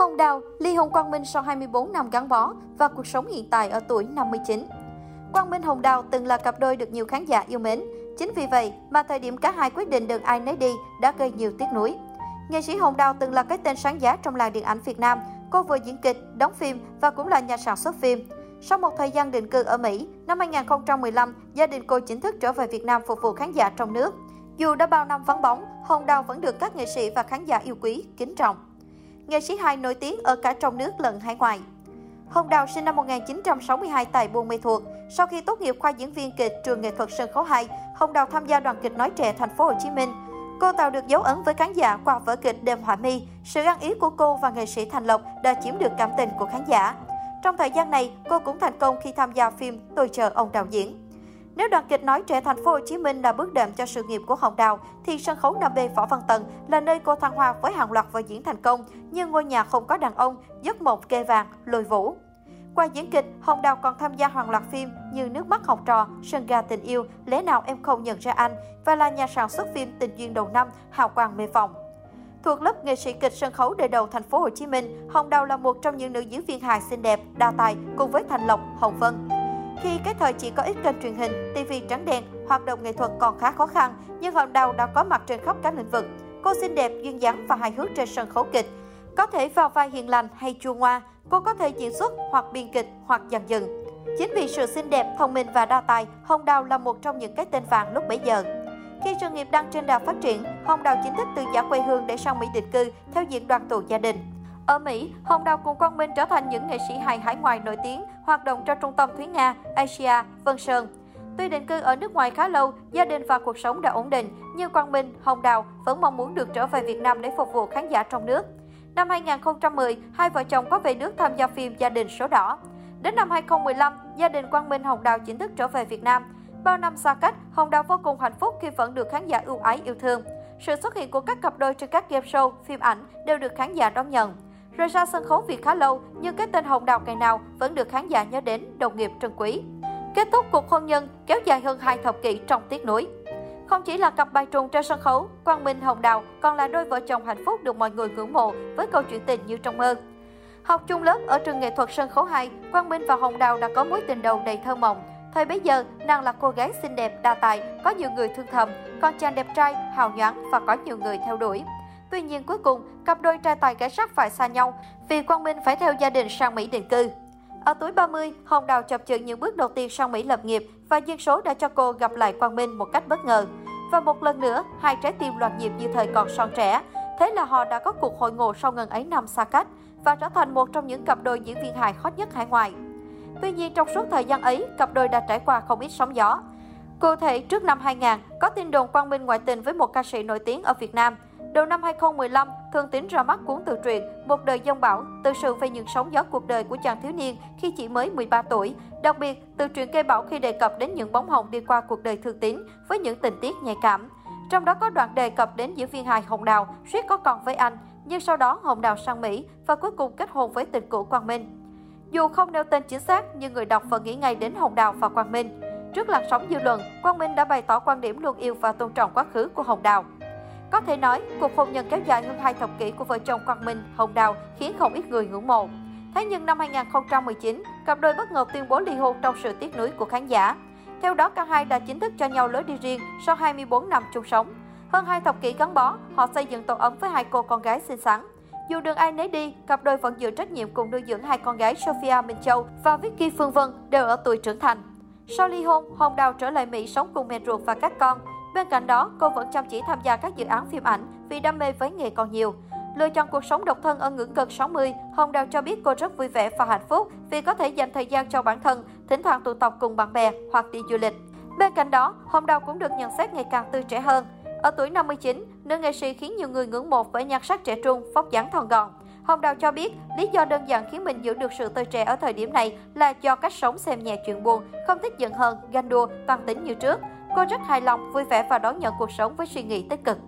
Hồng Đào ly hôn Quang Minh sau 24 năm gắn bó và cuộc sống hiện tại ở tuổi 59. Quang Minh Hồng Đào từng là cặp đôi được nhiều khán giả yêu mến. Chính vì vậy mà thời điểm cả hai quyết định đường ai nấy đi đã gây nhiều tiếc nuối. Nghệ sĩ Hồng Đào từng là cái tên sáng giá trong làng điện ảnh Việt Nam. Cô vừa diễn kịch, đóng phim và cũng là nhà sản xuất phim. Sau một thời gian định cư ở Mỹ, năm 2015, gia đình cô chính thức trở về Việt Nam phục vụ khán giả trong nước. Dù đã bao năm vắng bóng, Hồng Đào vẫn được các nghệ sĩ và khán giả yêu quý, kính trọng. Nghệ sĩ hài nổi tiếng ở cả trong nước lẫn hải ngoại. Hồng Đào sinh năm 1962 tại Buôn Mê Thuột. Sau khi tốt nghiệp khoa diễn viên kịch trường nghệ thuật sân khấu 2, Hồng Đào tham gia đoàn kịch nói trẻ thành phố Hồ Chí Minh. Cô tạo được dấu ấn với khán giả qua vở kịch Đêm Họa Mi. Sự ăn ý của cô và nghệ sĩ Thành Lộc đã chiếm được cảm tình của khán giả. Trong thời gian này, cô cũng thành công khi tham gia phim Tôi chờ ông đạo diễn. Nếu đoàn kịch nói trẻ thành phố Hồ Chí Minh là bước đệm cho sự nghiệp của Hồng Đào, thì sân khấu 5B Võ Văn Tần là nơi cô thăng hoa với hàng loạt vở diễn thành công như Ngôi nhà không có đàn ông, Giấc mộng kê vàng, Lôi vũ. Qua diễn kịch, Hồng Đào còn tham gia hàng loạt phim như Nước mắt học trò, Sân ga tình yêu, Lẽ nào em không nhận ra anh và là nhà sản xuất phim Tình duyên đầu năm, Hào quang mê phòng. Thuộc lớp nghệ sĩ kịch sân khấu đời đầu thành phố Hồ Chí Minh, Hồng Đào là một trong những nữ diễn viên hài xinh đẹp, đa tài cùng với Thành Lộc, Hồng Vân. Khi cái thời chỉ có ít kênh truyền hình, TV trắng đen, hoạt động nghệ thuật còn khá khó khăn, nhưng Hồng Đào đã có mặt trên khắp các lĩnh vực. Cô xinh đẹp, duyên dáng và hài hước trên sân khấu kịch. Có thể vào vai hiền lành hay chua ngoa, cô có thể diễn xuất hoặc biên kịch hoặc dàn dựng. Chính vì sự xinh đẹp, thông minh và đa tài, Hồng Đào là một trong những cái tên vàng lúc bấy giờ. Khi sự nghiệp đang trên đà phát triển, Hồng Đào chính thức từ giả quê hương để sang Mỹ định cư theo diện đoàn tụ gia đình. Ở Mỹ, Hồng Đào cùng Quang Minh trở thành những nghệ sĩ hài hải ngoại nổi tiếng, hoạt động cho trung tâm Thúy Nga, Asia, Vân Sơn. Tuy định cư ở nước ngoài khá lâu, gia đình và cuộc sống đã ổn định, nhưng Quang Minh, Hồng Đào vẫn mong muốn được trở về Việt Nam để phục vụ khán giả trong nước. Năm 2010, hai vợ chồng có về nước tham gia phim Gia đình số đỏ. Đến năm 2015, gia đình Quang Minh Hồng Đào chính thức trở về Việt Nam. Bao năm xa cách, Hồng Đào vô cùng hạnh phúc khi vẫn được khán giả ưu ái yêu thương. Sự xuất hiện của các cặp đôi trên các game show, phim ảnh đều được khán giả đón nhận. Rời ra sân khấu vì khá lâu, nhưng cái tên Hồng Đào ngày nào vẫn được khán giả nhớ đến, đồng nghiệp trân quý. Kết thúc cuộc hôn nhân kéo dài hơn hai thập kỷ trong tiếc nuối. Không chỉ là cặp bài trùng trên sân khấu, Quang Minh Hồng Đào còn là đôi vợ chồng hạnh phúc được mọi người ngưỡng mộ với câu chuyện tình như trong mơ. Học chung lớp ở trường nghệ thuật sân khấu 2, Quang Minh và Hồng Đào đã có mối tình đầu đầy thơ mộng. Thời bấy giờ, nàng là cô gái xinh đẹp, đa tài, có nhiều người thương thầm, còn chàng đẹp trai, hào nhoáng và có nhiều người theo đuổi. Tuy nhiên cuối cùng, cặp đôi trai tài gái sắc phải xa nhau vì Quang Minh phải theo gia đình sang Mỹ định cư. Ở tuổi 30, Hồng Đào chập chững những bước đầu tiên sang Mỹ lập nghiệp và duyên số đã cho cô gặp lại Quang Minh một cách bất ngờ. Và một lần nữa, hai trái tim loạt nhịp như thời còn son trẻ. Thế là họ đã có cuộc hội ngộ sau ngần ấy năm xa cách và trở thành một trong những cặp đôi diễn viên hài hot nhất hải ngoại. Tuy nhiên, trong suốt thời gian ấy, cặp đôi đã trải qua không ít sóng gió. Cụ thể, trước năm 2000, có tin đồn Quang Minh ngoại tình với một ca sĩ nổi tiếng ở Việt Nam – Đầu năm 2015, thường Tín ra mắt cuốn tự truyện Một đời dông bão, tự sự về những sóng gió cuộc đời của chàng thiếu niên khi chỉ mới 13 tuổi. Đặc biệt, tự truyện gây bão khi đề cập đến những bóng hồng đi qua cuộc đời thường Tín với những tình tiết nhạy cảm. Trong đó có đoạn đề cập đến diễn viên hài Hồng Đào suýt có con với anh, nhưng sau đó Hồng Đào sang Mỹ và cuối cùng kết hôn với tình cũ Quang Minh. Dù không nêu tên chính xác, nhưng người đọc vẫn nghĩ ngay đến Hồng Đào và Quang Minh. Trước làn sóng dư luận, Quang Minh đã bày tỏ quan điểm luôn yêu và tôn trọng quá khứ của Hồng Đào. Có thể nói, cuộc hôn nhân kéo dài hơn hai thập kỷ của vợ chồng Quang Minh, Hồng Đào khiến không ít người ngưỡng mộ. Thế nhưng năm 2019, cặp đôi bất ngờ tuyên bố ly hôn trong sự tiếc nuối của khán giả. Theo đó, cả hai đã chính thức cho nhau lối đi riêng sau 24 năm chung sống. Hơn hai thập kỷ gắn bó, họ xây dựng tổ ấm với hai cô con gái xinh xắn. Dù đường ai nấy đi, cặp đôi vẫn giữ trách nhiệm cùng nuôi dưỡng hai con gái Sophia Minh Châu và Vicky Phương Vân đều ở tuổi trưởng thành. Sau ly hôn, Hồng Đào trở lại Mỹ sống cùng mẹ ruột và các con. Bên cạnh đó, cô vẫn chăm chỉ tham gia các dự án phim ảnh vì đam mê với nghề còn nhiều. Lựa chọn cuộc sống độc thân ở ngưỡng gần 60, Hồng Đào cho biết cô rất vui vẻ và hạnh phúc vì có thể dành thời gian cho bản thân, thỉnh thoảng tụ tập cùng bạn bè hoặc đi du lịch. Bên cạnh đó, Hồng Đào cũng được nhận xét ngày càng tươi trẻ hơn. Ở tuổi 59, nữ nghệ sĩ khiến nhiều người ngưỡng mộ với nhan sắc trẻ trung, vóc dáng thon gọn. Hồng Đào cho biết, lý do đơn giản khiến mình giữ được sự tươi trẻ ở thời điểm này là do cách sống xem nhẹ chuyện buồn, không thích giận hờn, ganh đua, toàn tính như trước. Cô rất hài lòng, vui vẻ và đón nhận cuộc sống với suy nghĩ tích cực.